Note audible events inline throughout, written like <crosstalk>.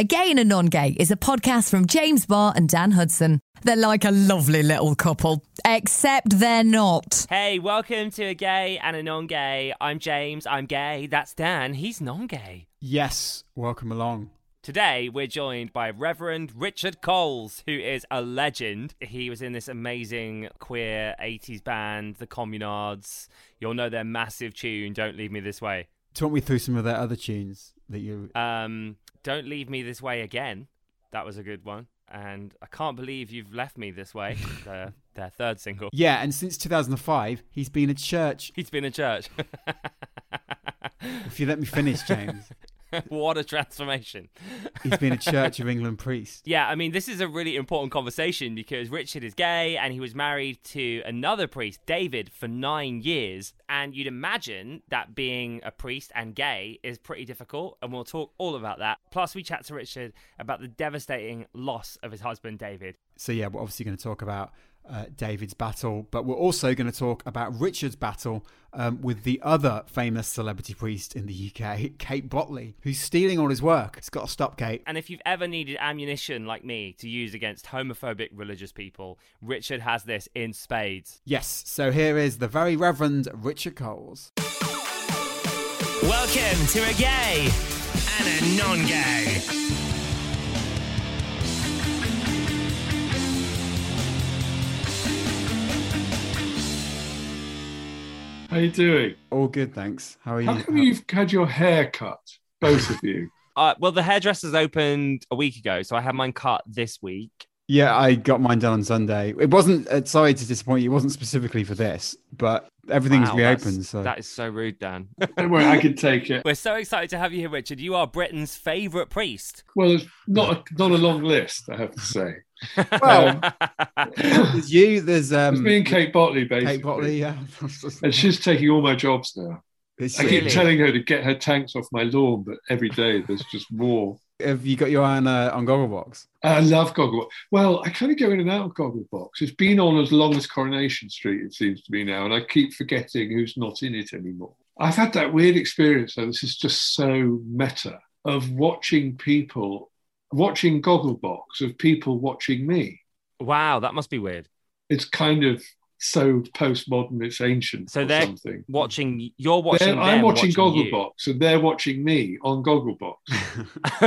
A Gay and a Non Gay is a podcast from James Barr and Dan Hudson. They're like a lovely little couple, except they're not. Hey, welcome to a gay and a non gay. I'm James, I'm gay. That's Dan, he's non gay. Yes, welcome along. Today, we're joined by Reverend Richard Coles, who is a legend. He was in this amazing queer 80s band, the Communards. You'll know their massive tune, Don't Leave Me This Way. Talk me through some of their other tunes that you. Um, Don't Leave Me This Way Again. That was a good one. And I can't believe you've left me this way. <laughs> their, their third single. Yeah, and since 2005, he's been a church. He's been in church. If you let me finish, James, <laughs> <laughs> what a transformation. <laughs> he's been a Church of England priest. Yeah, I mean, this is a really important conversation because Richard is gay and he was married to another priest, David, for nine years. And you'd imagine that being a priest and gay is pretty difficult. And we'll talk all about that. Plus, we chat to Richard about the devastating loss of his husband, David. So yeah, we're obviously going to talk about uh, David's battle, but we're also going to talk about Richard's battle um, with the other famous celebrity priest in the UK, <laughs> Kate Bottley, who's stealing all his work. It's got to stop, Kate. And if you've ever needed ammunition like me to use against homophobic religious people, Richard has this in spades. Yes, so here is the very Reverend Richard Coles. Welcome to a gay and a non gay. How you doing? All good, thanks. How are you? How come you've had your hair cut, both of you? <laughs> Uh, well, the hairdresser's opened a week ago, so I had mine cut this week. Yeah, I got mine done on Sunday. It wasn't. Uh, sorry to disappoint you. It wasn't specifically for this, but everything's Wow, reopened. that's- So That is so rude, Dan. <laughs> Don't worry, I can take it. We're so excited to have you here, Richard. You are Britain's favourite priest. Well, there's not a, not a long list, I have to say. <laughs> well, <laughs> there's you. There's It's um, me and Kate Bottley, basically. Kate Bottley. Yeah, <laughs> And she's taking all my jobs now. It's- I Really? keep telling her to get her tanks off my lawn, but every day there's just more. have you got your eye on uh, on Gogglebox? I love Gogglebox. Well, I kind of go in and out of Gogglebox. It's been on as long as Coronation Street, it seems to me now, and I keep forgetting who's not in it anymore. I've had that weird experience, though. This is just so meta of watching people, watching Gogglebox, of people watching me. wow, that must be weird. It's kind of so postmodern, it's ancient. So or they're something. Watching, you're watching. They're- them I'm watching, you. Gogglebox, and they're watching me on Gogglebox.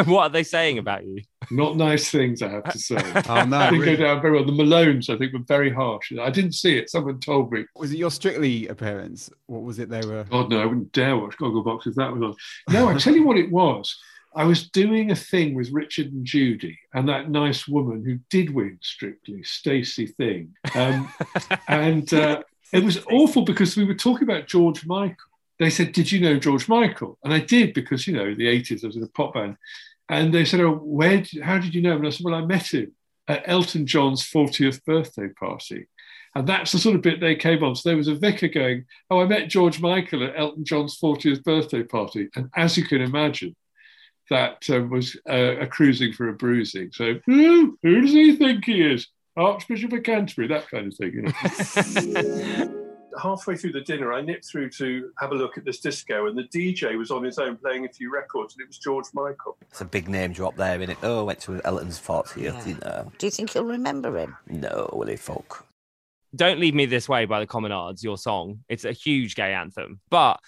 <laughs> what are they saying about you? Not nice things, I have to say. <laughs> Oh no! I didn't really? go down very well. The Malones, I think, were very harsh. I didn't see it. Someone told me. Was it your Strictly appearance? What was it they were? God, no, I wouldn't dare watch Gogglebox if that was on. No, I tell you what it was. I was doing a thing with Richard and Judy and that nice woman who did win Strictly, Stacey Thing. Um, <laughs> and uh, it was awful because we were talking about George Michael. They said, Did you know George Michael? And I did because, you know, the 80s, I was in a pop band. And they said, Oh, where? Did, how did you know him? And I said, Well, I met him at Elton John's 40th birthday party. And that's the sort of bit they came on. So there was a vicar going, Oh, I met George Michael at Elton John's 40th birthday party. And as you can imagine, that um, was uh, a cruising for a bruising. So, who, who does he think he is? Archbishop of Canterbury, that kind of thing. You know? <laughs> halfway through the dinner, I nipped through to have a look at this disco, and the DJ was on his own playing a few records, and it was George Michael. It's a big name drop there, it? Oh, went to Elton's 40th, Yeah. you know. Do you think you'll remember him? No, Willie Folk. "Don't Leave Me This Way" by the Communards, your song. It's a huge gay anthem, but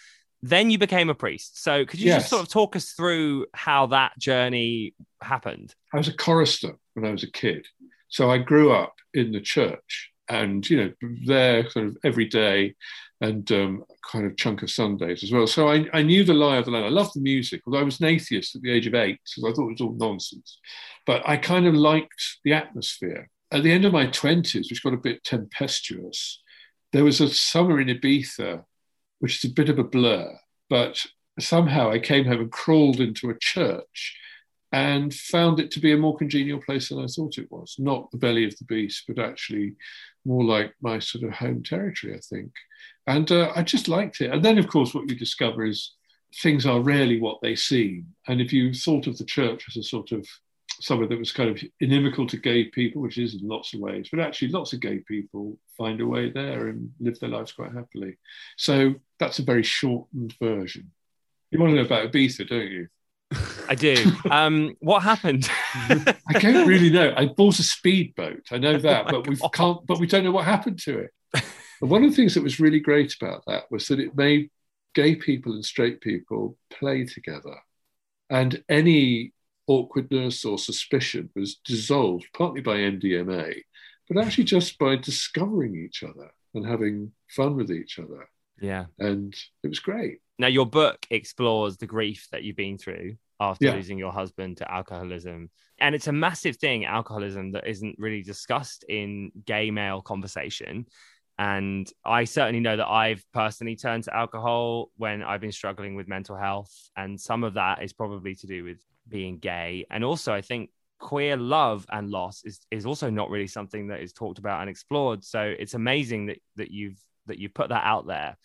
then you became a priest. So could you Yes. just sort of talk us through how that journey happened? I was a chorister when I was a kid. So I grew up in the church and, you know, there sort of every day and um, kind of chunk of Sundays as well. So I, I knew the lie of the land. I loved the music, although I was an atheist at the age of eight, so I thought it was all nonsense. But I kind of liked the atmosphere. At the end of my 20s, which got a bit tempestuous, there was a summer in Ibiza, which is a bit of a blur, but somehow I came home and crawled into a church and found it to be a more congenial place than I thought it was. Not the belly of the beast, but actually more like my sort of home territory, I think. And uh, I just liked it. And then, of course, what you discover is things are rarely what they seem. And if you thought of the church as a sort of somewhere that was kind of inimical to gay people, which is in lots of ways, but actually lots of gay people find a way there and live their lives quite happily. So that's a very shortened version. You want to know about Ibiza, don't you? I do. Um, what happened? <laughs> I don't really know. I bought a speedboat. I know <laughs> that, Oh but we can't. But we don't know what happened to it. And one of the things that was really great about that was that it made gay people and straight people play together, and any awkwardness or suspicion was dissolved partly by MDMA, but actually just by discovering each other and having fun with each other, yeah. and it was great. Now, your book explores the grief that you've been through after Yeah. losing your husband to alcoholism. And it's a massive thing, alcoholism, that isn't really discussed in gay male conversation. And I certainly know that I've personally turned to alcohol when I've been struggling with mental health. And some of that is probably to do with being gay. And also, I think queer love and loss is, is also not really something that is talked about and explored. So it's amazing that, that you've that you've put that out there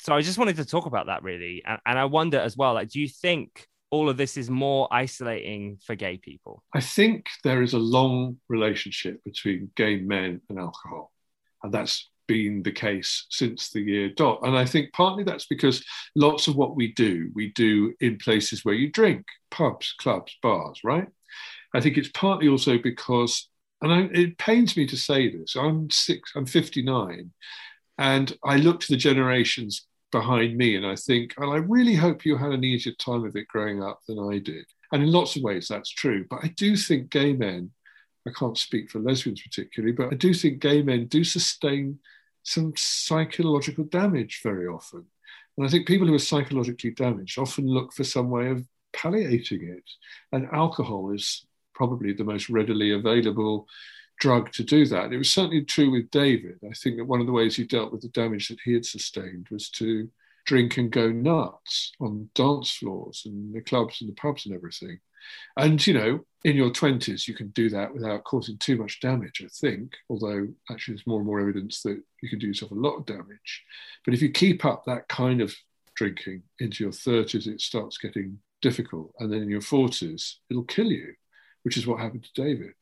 so I just wanted to talk about that really, and, and I wonder as well, like, do you think all of this is more isolating for gay people? I think there is a long relationship between gay men and alcohol, and that's been the case since the year dot. And I think partly that's because lots of what we do, we do in places where you drink, pubs, clubs, bars, right? I think it's partly also because, and I, it pains me to say this, I'm six, I'm 59, and I look to the generations behind me and I think, and I really hope you had an easier time of it growing up than I did. And in lots of ways, that's true. But I do think gay men, I can't speak for lesbians particularly, but I do think gay men do sustain some psychological damage very often. And I think people who are psychologically damaged often look for some way of palliating it. And alcohol is probably the most readily available drug to do that. It was certainly true with David. I think that one of the ways he dealt with the damage that he had sustained was to drink and go nuts on dance floors and the clubs and the pubs and everything. And, you know, in your 20s, you can do that without causing too much damage, I think, although actually there's more and more evidence that you can do yourself a lot of damage. But if you keep up that kind of drinking into your 30s, it starts getting difficult. And then in your 40s, it'll kill you, which is what happened to David.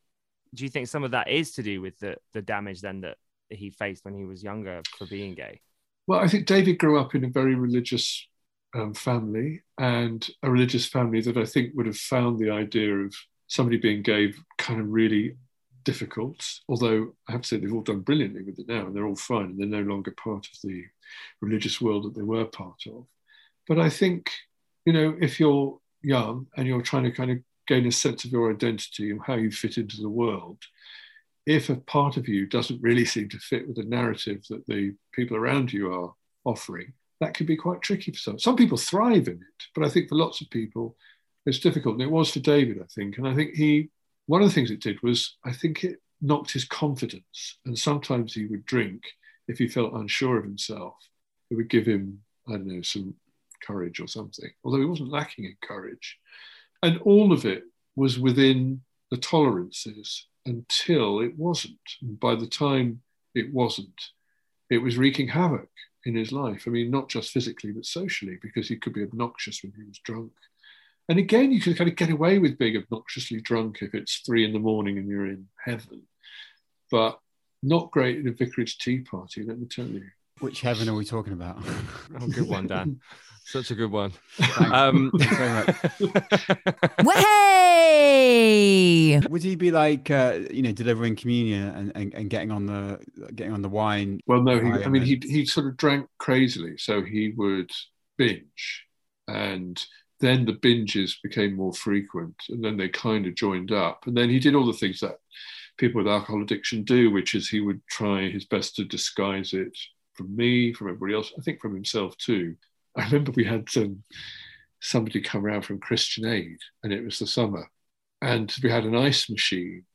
Do you think some of that is to do with the, the damage then that he faced when he was younger for being gay? Well, I think David grew up in a very religious um, family and a religious family that I think would have found the idea of somebody being gay kind of really difficult. Although I have to say they've all done brilliantly with it now and they're all fine and they're no longer part of the religious world that they were part of. But I think, you know, if you're young and you're trying to kind of gain a sense of your identity and how you fit into the world, if a part of you doesn't really seem to fit with the narrative that the people around you are offering, that can be quite tricky for some. Some people thrive in it, but I think for lots of people, it's difficult. And it was for David, I think. And I think he, one of the things it did was, I think it knocked his confidence. And sometimes he would drink if he felt unsure of himself. It would give him, I don't know, some courage or something, although he wasn't lacking in courage. And all of it was within the tolerances until it wasn't. And by the time it wasn't, it was wreaking havoc in his life. I mean, not just physically, but socially, because he could be obnoxious when he was drunk. And again, you can kind of get away with being obnoxiously drunk if it's three in the morning and you're in heaven, but not great at a vicarage tea party, let me tell you. Which heaven are we talking about? <laughs> Oh, good one, Dan. <laughs> Such a good one. Thanks. Um, <laughs> Thanks very much. Way! Would he be like, uh, you know, delivering communion and, and, and getting on the getting on the wine? Well, no, he, I mean, he, he sort of drank crazily. So he would binge. And then the binges became more frequent. And then they kind of joined up. And then he did all the things that people with alcohol addiction do, which is he would try his best to disguise it from me, from everybody else, I think from himself too. <laughs> I remember we had um, somebody come around from Christian Aid, and it was the summer. And we had an ice machine.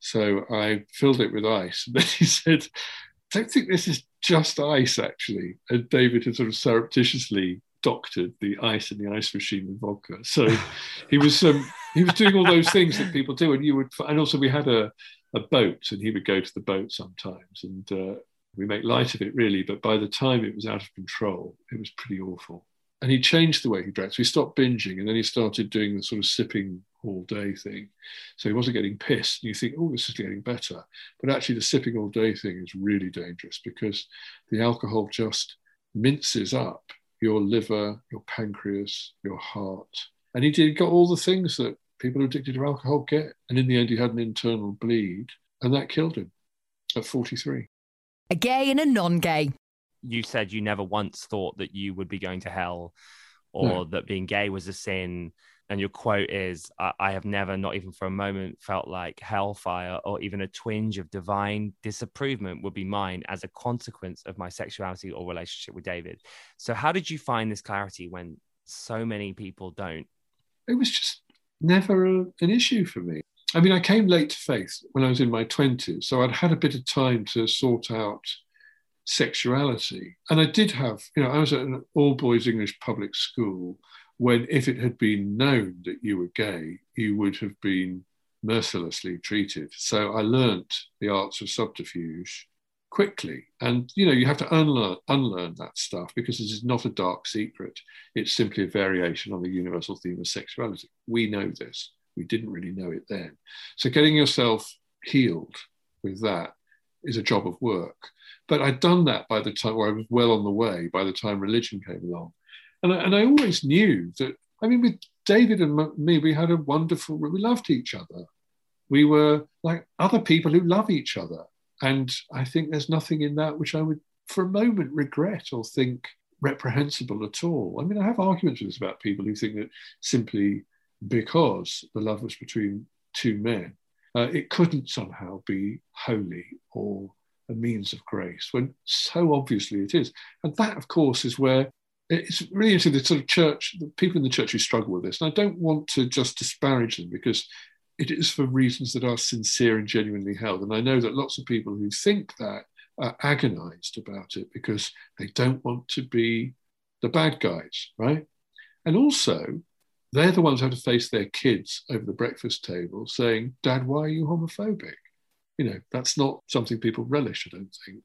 So I filled it with ice. And <laughs> then he said, I don't think this is just ice, actually. And David had sort of surreptitiously doctored the ice in the ice machine with vodka. So <laughs> he was um, he was doing all those things that people do. And you would, and also we had a, a boat, and he would go to the boat sometimes, and uh, we make light of it really. But by the time it was out of control, it was pretty awful. And he changed the way he drank. So he stopped binging, and then he started doing the sort of sipping all day thing. So he wasn't getting pissed. And you think, oh, this is getting better. But actually, the sipping all day thing is really dangerous because the alcohol just minces up your liver, your pancreas, your heart, And he did got all the things that people who are addicted to alcohol get. And in the end, he had an internal bleed, and that killed him at 43. A gay and a non gay. You said you never once thought that you would be going to hell or No. that being gay was a sin. And your quote is, I, I have never, not even for a moment, felt like hellfire or even a twinge of divine disapproval would be mine as a consequence of my sexuality or relationship with David. So, how did you find this clarity when so many people don't? it was just never a, an issue for me. I mean, I came late to faith when I was in my 20s, so I'd had a bit of time to sort out sexuality. And I did have, you know, I was at an all boys English public school when, if it had been known that you were gay, you would have been mercilessly treated. So I learnt the arts of subterfuge quickly. And, you know, you have to unlearn, unlearn that stuff because this is not a dark secret. It's simply a variation on the universal theme of sexuality. We know this. We didn't really know it then. So getting yourself healed with that is a job of work. But I'd done that by the time, or I was well on the way by the time religion came along. And I, and I always knew that, I mean, with David and me, we had a wonderful, we loved each other. We were like other people who love each other. And I think there's nothing in that which I would, for a moment, regret or think reprehensible at all. I mean, I have arguments with about people who think that simply because the love was between two men, uh, it couldn't somehow be holy or a means of grace, when so obviously it is. And that, of course, is where it's really into the sort of church, the people in the church who struggle with this. And I don't want to just disparage them because it is for reasons that are sincere and genuinely held. And I know that lots of people who think that are agonized about it because they don't want to be the bad guys, right? And also, they're the ones who have to face their kids over the breakfast table saying, Dad, why are you homophobic? You know, that's not something people relish, I don't think.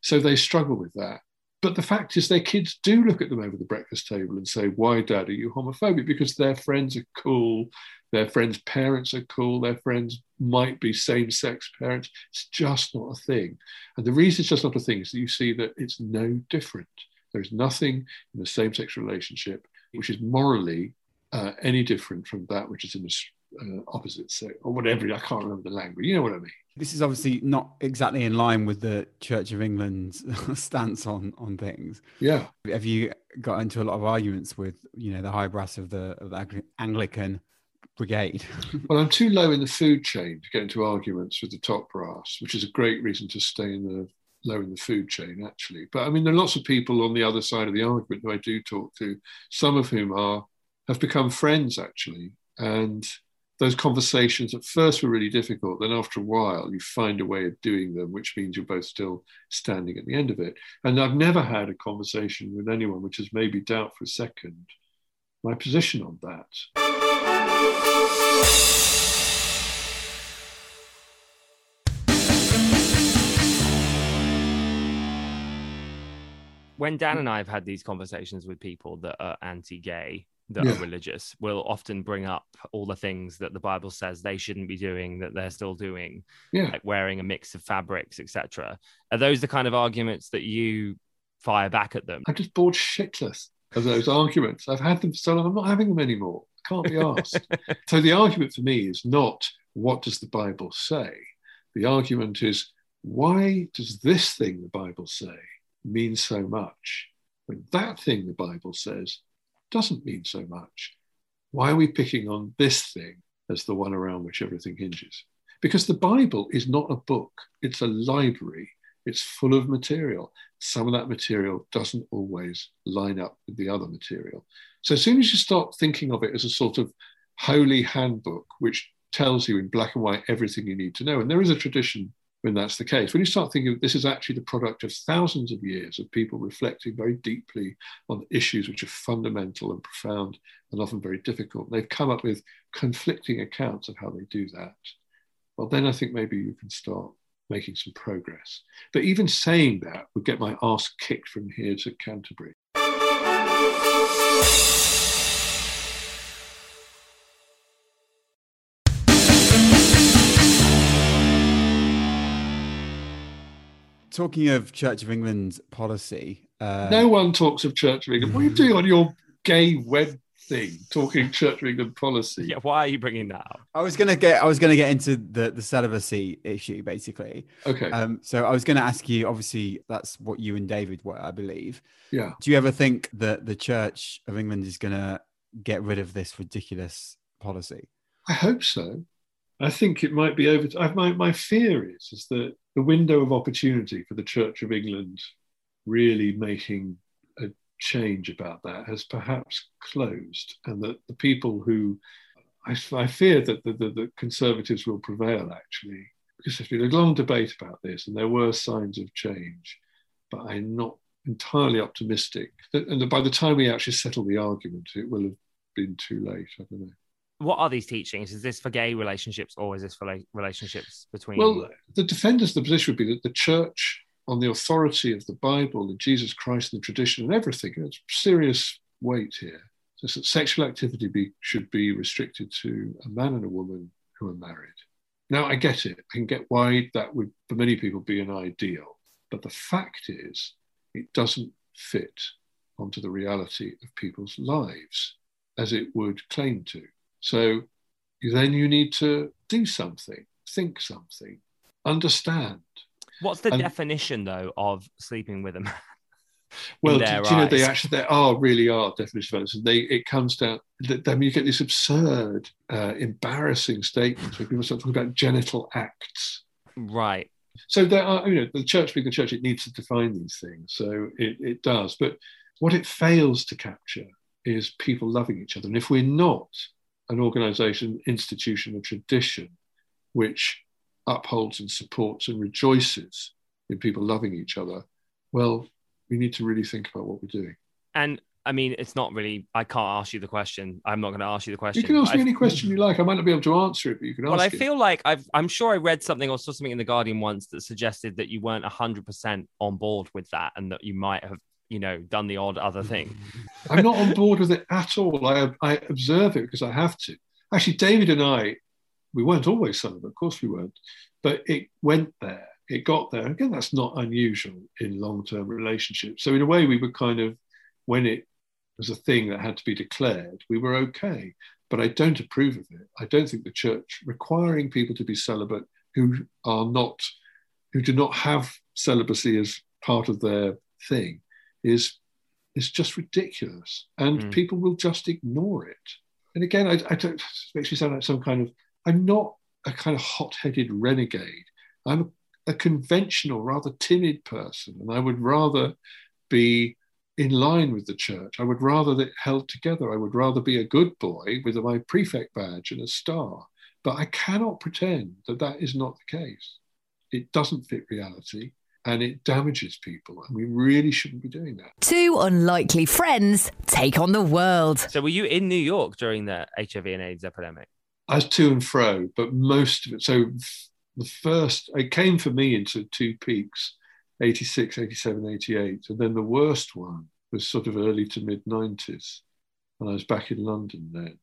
So they struggle with that. But the fact is, their kids do look at them over the breakfast table and say, Why, Dad, are you homophobic? Because their friends are cool, their friends' parents are cool, their friends might be same sex parents. It's just not a thing. And the reason it's just not a thing is that you see that it's no different. There's nothing in a same sex relationship which is morally uh, any different from that which is in the uh, opposite sex or whatever. I can't remember the language. You know what I mean? This is obviously not exactly in line with the Church of England's <laughs> stance on on things. Yeah. Have you got into a lot of arguments with you know the high brass of the of the Anglican brigade? <laughs> Well, I'm too low in the food chain to get into arguments with the top brass, which is a great reason to stay in the low in the food chain, actually. But I mean, there are lots of people on the other side of the argument who I do talk to, some of whom are have become friends actually, and those conversations at first were really difficult. Then after a while, you find a way of doing them, which means you're both still standing at the end of it. And I've never had a conversation with anyone which has made me doubt for a second my position on that. when Dan hmm. and I have had these conversations with people that are anti-gay, that Yeah. are religious, will often bring up all the things that the Bible says they shouldn't be doing that they're still doing, Yeah. like wearing a mix of fabrics, etc. Are those the kind of arguments that you fire back at them? I'm just bored shitless of those <laughs> arguments. I've had them for so long, I'm not having them anymore. Can't be asked. so the argument for me is not what does the Bible say? The argument is why does this thing the Bible say mean so much when that thing the Bible says doesn't mean so much? Why are we picking on this thing as the one around which everything hinges? Because the Bible is not a book, it's a library. It's full of material. Some of that material doesn't always line up with the other material. So as soon as you start thinking of it as a sort of holy handbook, which tells you in black and white everything you need to know, and there is a tradition when that's the case, when you start thinking this is actually the product of thousands of years of people reflecting very deeply on issues which are fundamental and profound and often very difficult, they've come up with conflicting accounts of how they do that. Well, then I think maybe you can start making some progress. But even saying that would get my ass kicked from here to Canterbury. Talking of Church of England's policy, uh, no one talks of Church of England. What are you doing on your gay web thing, talking Church of England policy. Yeah, why are you bringing that up? I was gonna get I was gonna get into the the celibacy issue basically. Okay. Um, so I was gonna ask you. Obviously, that's what you and David were, I believe. yeah. Do you ever think that the Church of England is gonna get rid of this ridiculous policy? I hope so. I think it might be over. I, my my fear is is that the window of opportunity for the Church of England really making a change about that has perhaps closed, and that the people who I, I fear that the, the, the Conservatives will prevail actually, because there's been a long debate about this, and there were signs of change, but I'm not entirely optimistic. And by the time we actually settle the argument, it will have been too late. I don't know. What are these teachings? Is this for gay relationships or is this for like, relationships between? Well, the defenders of the position would be that the church, on the authority of the Bible and Jesus Christ and the tradition and everything, there's serious weight here. So that sexual activity be, should be restricted to a man and a woman who are married. Now, I get it. I can get why that would, for many people, be an ideal. But the fact is, it doesn't fit onto the reality of people's lives as it would claim to. So then you need to do something, think something, understand. What's the and- definition though of sleeping with a man? Well, do, do you know they actually there are really are definition of violence. They it comes down. I mean, you get these absurd, uh, embarrassing statements where people start talking about genital acts. Right. So there are, you know, the church being the church, it needs to define these things. So it, it does. But what it fails to capture is people loving each other. And if we're not an organization, institution, a tradition which upholds and supports and rejoices in people loving each other, well, we need to really think about what we're doing. And I mean, it's not really. I can't ask you the question. I'm not going to ask you the question. You can ask me any question you like. I might not be able to answer it, but you can ask Well, I it. feel like I've, I'm sure I read something or saw something in the Guardian once that suggested that you weren't 100% on board with that and that you might have, you know, done the odd other thing. <laughs> I'm not on board with it at all. I, I observe it because I have to. Actually, David and I, we weren't always celibate, of course we weren't, but it went there. It got there. Again, that's not unusual in long term relationships. So, in a way, we were kind of, when it was a thing that had to be declared, we were okay. But I don't approve of it. I don't think the church requiring people to be celibate who are not, who do not have celibacy as part of their thing is is just ridiculous, and Mm. people will just ignore it. And again, I, I don't. It makes me sound like some kind of. I'm not a kind of hot-headed renegade. I'm a conventional, rather timid person, and I would rather be in line with the church. I would rather that it held together. I would rather be a good boy with my prefect badge and a star. But I cannot pretend that that is not the case. It doesn't fit reality and it damages people. And we really shouldn't be doing that. Two unlikely friends take on the world. So, were you in New York during the HIV and AIDS epidemic? I was to and fro, but most of it. So the first, it came for me into two peaks 86, 87, 88. And then the worst one was sort of early to mid 90s. And I was back in London then.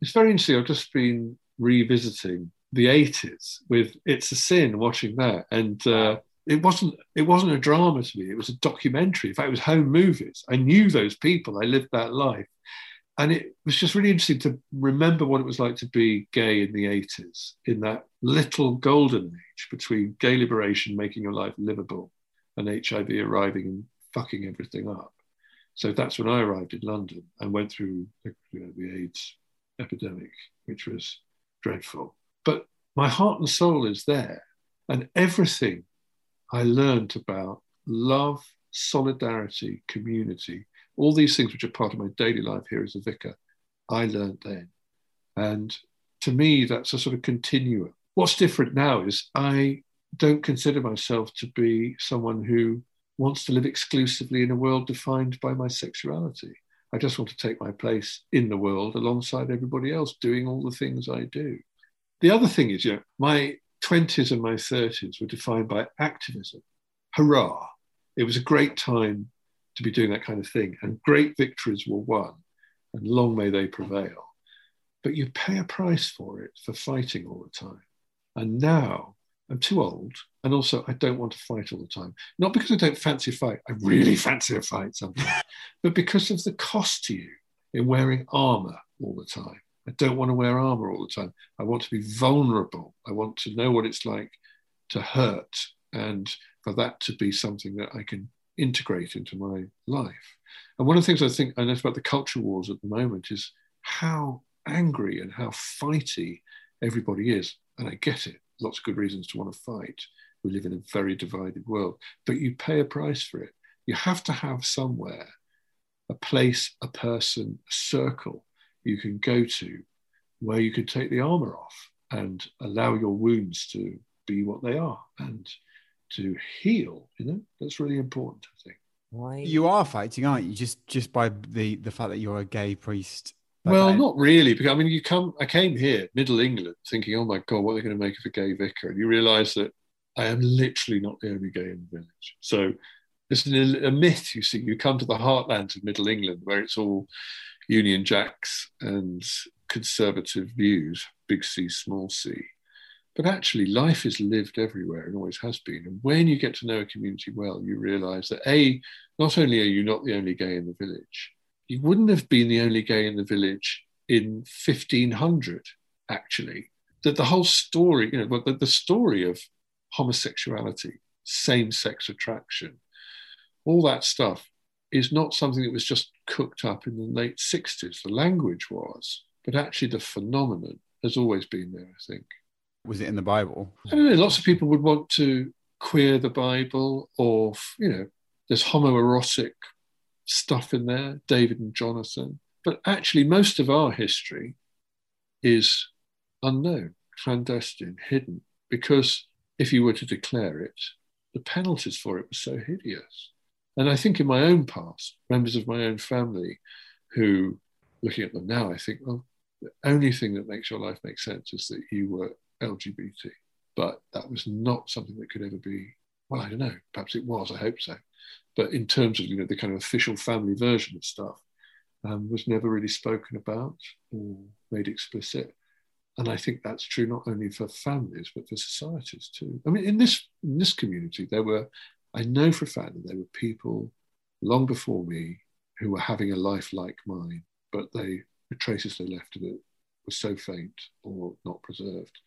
It's very interesting. I've just been revisiting the 80s with It's a Sin, watching that. And uh, it wasn't it wasn't a drama to me. It was a documentary. In fact, it was home movies. I knew those people. I lived that life. And it was just really interesting to remember what it was like to be gay in the 80s, in that little golden age between gay liberation making your life livable and HIV arriving and fucking everything up. So that's when I arrived in London and went through you know, the AIDS epidemic, which was dreadful. But my heart and soul is there. And everything I learned about love, solidarity, community, all these things which are part of my daily life here as a vicar, I learned then. And to me, that's a sort of continuum. What's different now is I don't consider myself to be someone who wants to live exclusively in a world defined by my sexuality. I just want to take my place in the world alongside everybody else doing all the things I do. The other thing is, you know, my 20s and my 30s were defined by activism. Hurrah! It was a great time to be doing that kind of thing, and great victories were won, and long may they prevail. But you pay a price for it for fighting all the time. And now I'm too old, and also I don't want to fight all the time. Not because I don't fancy a fight, I really <laughs> fancy a fight sometimes, but because of the cost to you. in wearing armor all the time. I don't want to wear armor all the time. I want to be vulnerable. I want to know what it's like to hurt and for that to be something that I can integrate into my life. And one of the things I think I know about the culture wars at the moment is how angry and how fighty everybody is. And I get it. Lots of good reasons to want to fight. We live in a very divided world, but you pay a price for it. You have to have somewhere a place, a person, a circle you can go to where you can take the armor off and allow your wounds to be what they are and to heal. You know, that's really important, I think. Why? You are fighting, aren't you? Just just by the the fact that you're a gay priest. Like, Well, I- not really, because I mean, you come. I came here, Middle England, thinking, "Oh my God, what are they going to make of a gay vicar?" And you realise that I am literally not the only gay in the village. So it's an, a myth. You see, you come to the heartlands of Middle England, where it's all Union Jacks and conservative views, big C, small c. But actually, life is lived everywhere and always has been. And when you get to know a community well, you realise that a, not only are you not the only gay in the village, you wouldn't have been the only gay in the village in 1500 actually that the whole story you know the, the story of homosexuality same-sex attraction all that stuff is not something that was just cooked up in the late 60s the language was but actually the phenomenon has always been there i think was it in the Bible? I don't know. Lots of people would want to queer the Bible, or you know, there's homoerotic stuff in there, David and Jonathan. But actually, most of our history is unknown, clandestine, hidden, because if you were to declare it, the penalties for it were so hideous. And I think in my own past, members of my own family who, looking at them now, I think, well, the only thing that makes your life make sense is that you were LGBT. But that was not something that could ever be, well, I don't know, perhaps it was, I hope so. But in terms of, you know, the kind of official family version of stuff, um, was never really spoken about or made explicit. And I think that's true not only for families, but for societies too. I mean, in this, in this community, there were, I know for a fact that there were people long before me who were having a life like mine, but they, the traces they left of it were so faint or not preserved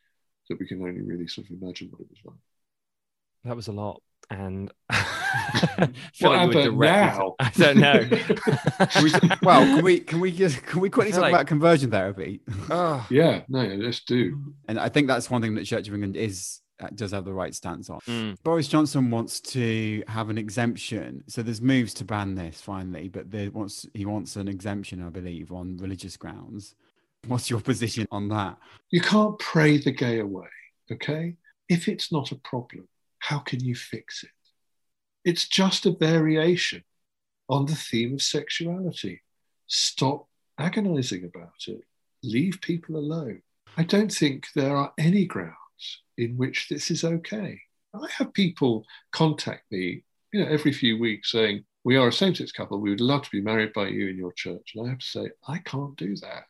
that we can only really sort of imagine what it was like. That was a lot. And <laughs> What you were happened now? <laughs> I don't know. <laughs> Well, can we can we just can we quickly talk like- about conversion therapy? oh, Yeah, no, let's do. And I think that's one thing that Church of England is does have the right stance on. Mm. Boris Johnson wants to have an exemption, so there's moves to ban this finally, but there wants he wants an exemption, I believe, on religious grounds. What's your position on that? You can't pray the gay away, okay? If it's not a problem, how can you fix it? It's just a variation on the theme of sexuality. Stop agonizing about it. Leave people alone. I don't think there are any grounds in which this is okay. I have people contact me, you know, every few weeks saying, "We are a same-sex couple. We would love to be married by you in your church." And I have to say, "I can't do that."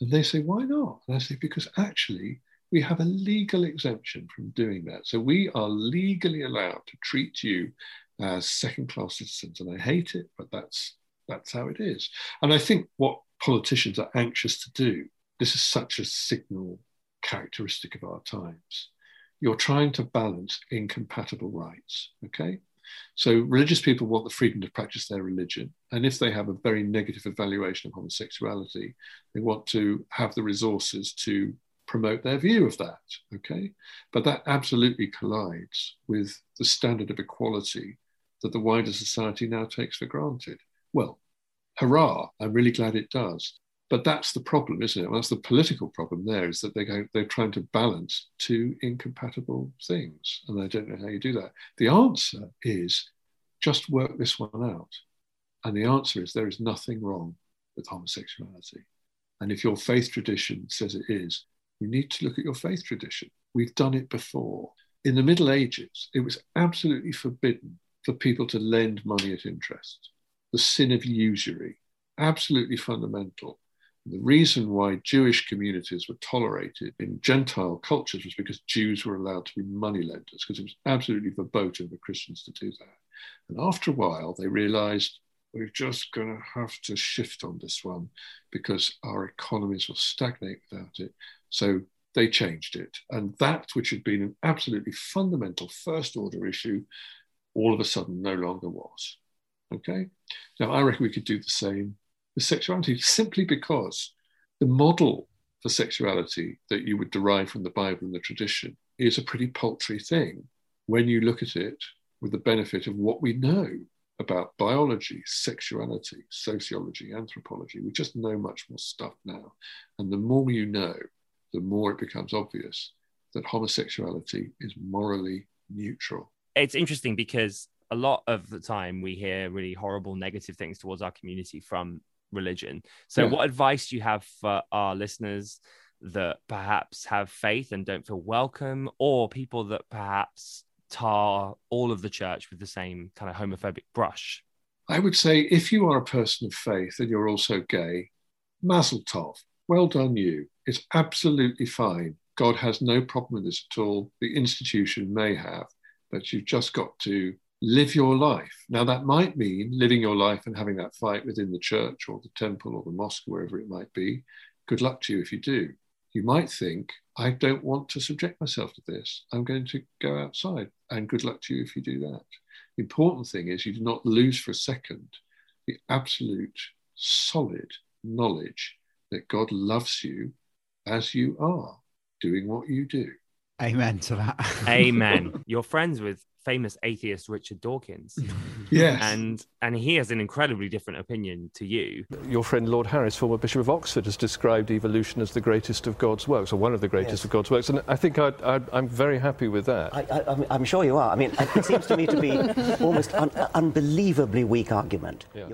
And they say, why not? And I say, because actually, we have a legal exemption from doing that. So we are legally allowed to treat you as second class citizens. And I hate it, but that's, that's how it is. And I think what politicians are anxious to do, this is such a signal characteristic of our times. You're trying to balance incompatible rights, okay? So religious people want the freedom to practice their religion. And if they have a very negative evaluation of homosexuality, they want to have the resources to promote their view of that. Okay. But that absolutely collides with the standard of equality that the wider society now takes for granted. Well, hurrah, I'm really glad it does. But that's the problem, isn't it? Well, that's the political problem there, is that they go, they're trying to balance two incompatible things. And I don't know how you do that. The answer is just work this one out. And the answer is there is nothing wrong with homosexuality. And if your faith tradition says it is, you need to look at your faith tradition. We've done it before. In the Middle Ages, it was absolutely forbidden for people to lend money at interest. The sin of usury, absolutely fundamental. The reason why Jewish communities were tolerated in Gentile cultures was because Jews were allowed to be money lenders, because it was absolutely verboten for Christians to do that. And after a while, they realized we're just going to have to shift on this one because our economies will stagnate without it. So they changed it. And that, which had been an absolutely fundamental first order issue, all of a sudden no longer was. Okay? Now, I reckon we could do the same with sexuality simply because the model for sexuality that you would derive from the Bible and the tradition is a pretty paltry thing when you look at it with the benefit of what we know about biology, sexuality, sociology, anthropology. We just know much more stuff now. And the more you know, the more it becomes obvious that homosexuality is morally neutral. It's interesting because a lot of the time we hear really horrible negative things towards our community from religion. So, Yeah. what advice do you have for our listeners that perhaps have faith and don't feel welcome, or people that perhaps tar all of the church with the same kind of homophobic brush? I would say if you are a person of faith and you're also gay, mazel tov, well done you. It's absolutely fine. God has no problem with this at all. The institution may have, but you've just got to live your life. Now, that might mean living your life and having that fight within the church or the temple or the mosque, wherever it might be. Good luck to you if you do. You might think, I don't want to subject myself to this. I'm going to go outside. And good luck to you if you do that. The important thing is you do not lose for a second the absolute solid knowledge that God loves you as you are doing what you do. Amen to that. Amen. <laughs> You're friends with famous atheist Richard Dawkins, <laughs> Yes. and and he has an incredibly different opinion to you. Your friend Lord Harries, former Bishop of Oxford, has described evolution as the greatest of God's works, or one of the greatest Yes. of God's works, and I think I, I, I'm very happy with that. I, I, I'm- I'm sure you are. I mean, it seems to me to be <laughs> almost un- unbelievably weak argument. Yeah.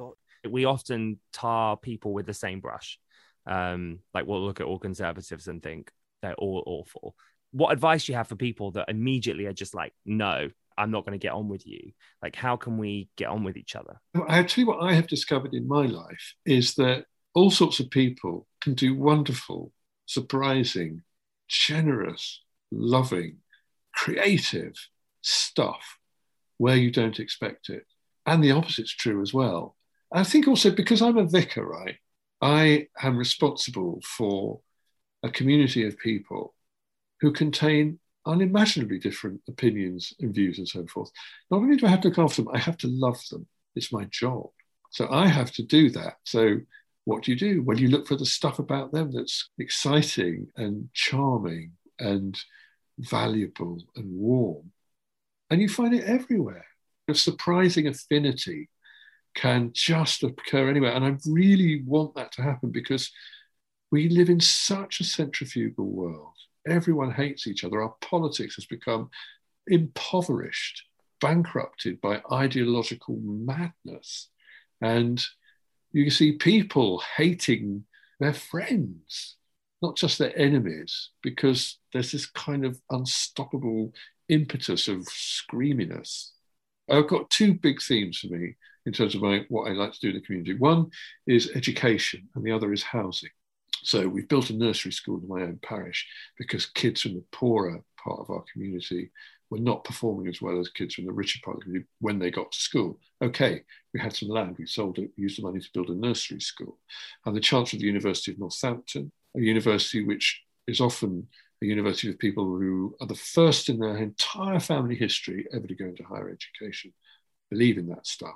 We often tar people with the same brush. Um, like we'll look at all conservatives and think they're all awful. What advice do you have for people that immediately are just like, no, I'm not going to get on with you? Like, how can we get on with each other? Actually, what I have discovered in my life is that all sorts of people can do wonderful, surprising, generous, loving, creative stuff where you don't expect it. And the opposite's true as well. I think also because I'm a vicar, right, I am responsible for a community of people who contain unimaginably different opinions and views and so forth. Not only do I have to look after them, I have to love them. It's my job. So I have to do that. So what do you do? Well, you look for the stuff about them that's exciting and charming and valuable and warm. And you find it everywhere. A surprising affinity can just occur anywhere. And I really want that to happen because we live in such a centrifugal world. Everyone hates each other. Our politics has become impoverished, bankrupted by ideological madness. And you see people hating their friends, not just their enemies, because there's this kind of unstoppable impetus of screaminess. I've got two big themes for me in terms of my, what I like to do in the community. One is education, and the other is housing. So we've built a nursery school in my own parish because kids from the poorer part of our community were not performing as well as kids from the richer part of the community when they got to school. Okay, we had some land, we sold it, we used the money to build a nursery school. And the Chancellor of the University of Northampton, a university which is often a university of people who are the first in their entire family history ever to go into higher education, believe in that stuff.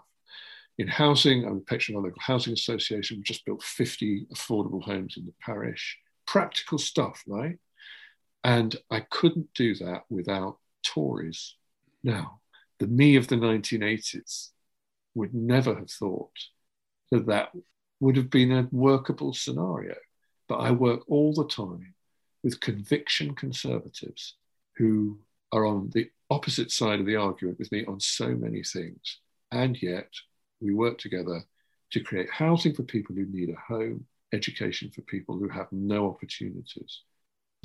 In housing, I'm a patron of a local housing association. We've just built 50 affordable homes in the parish. Practical stuff, right? And I couldn't do that without Tories. Now, the me of the 1980s would never have thought that that would have been a workable scenario. But I work all the time with conviction conservatives who are on the opposite side of the argument with me on so many things. And yet we work together to create housing for people who need a home, education for people who have no opportunities.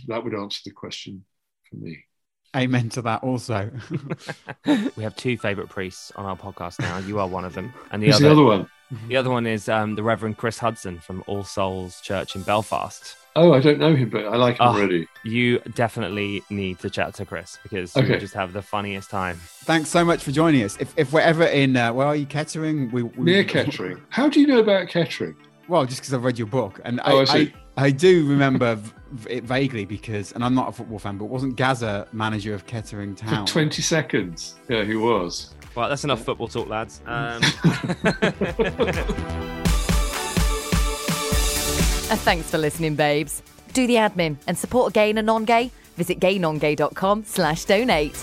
That would answer the question for me. Amen to that also. <laughs> we have two favorite priests on our podcast now. You are one of them, and the Who's other, the other one? The other one is um, the Reverend Chris Hudson from All Souls Church in Belfast. Oh, I don't know him, but I like him Oh. already. You definitely need to chat to Chris because Okay. you just have the funniest time. Thanks so much for joining us. If, if we're ever in, uh, where are you, Kettering? We, we, Near Kettering. <laughs> How do you know about Kettering? Well, just because I've read your book, and Oh, I, I see. I, I do remember v- v- it vaguely because, and I'm not a football fan, but wasn't Gazza manager of Kettering Town? For 20 seconds. Yeah, he was. Well, that's enough football talk, lads. Um, And <laughs> thanks for listening, babes. Do the admin and support a gay and a non-gay. Visit gaynongay.com slash donate.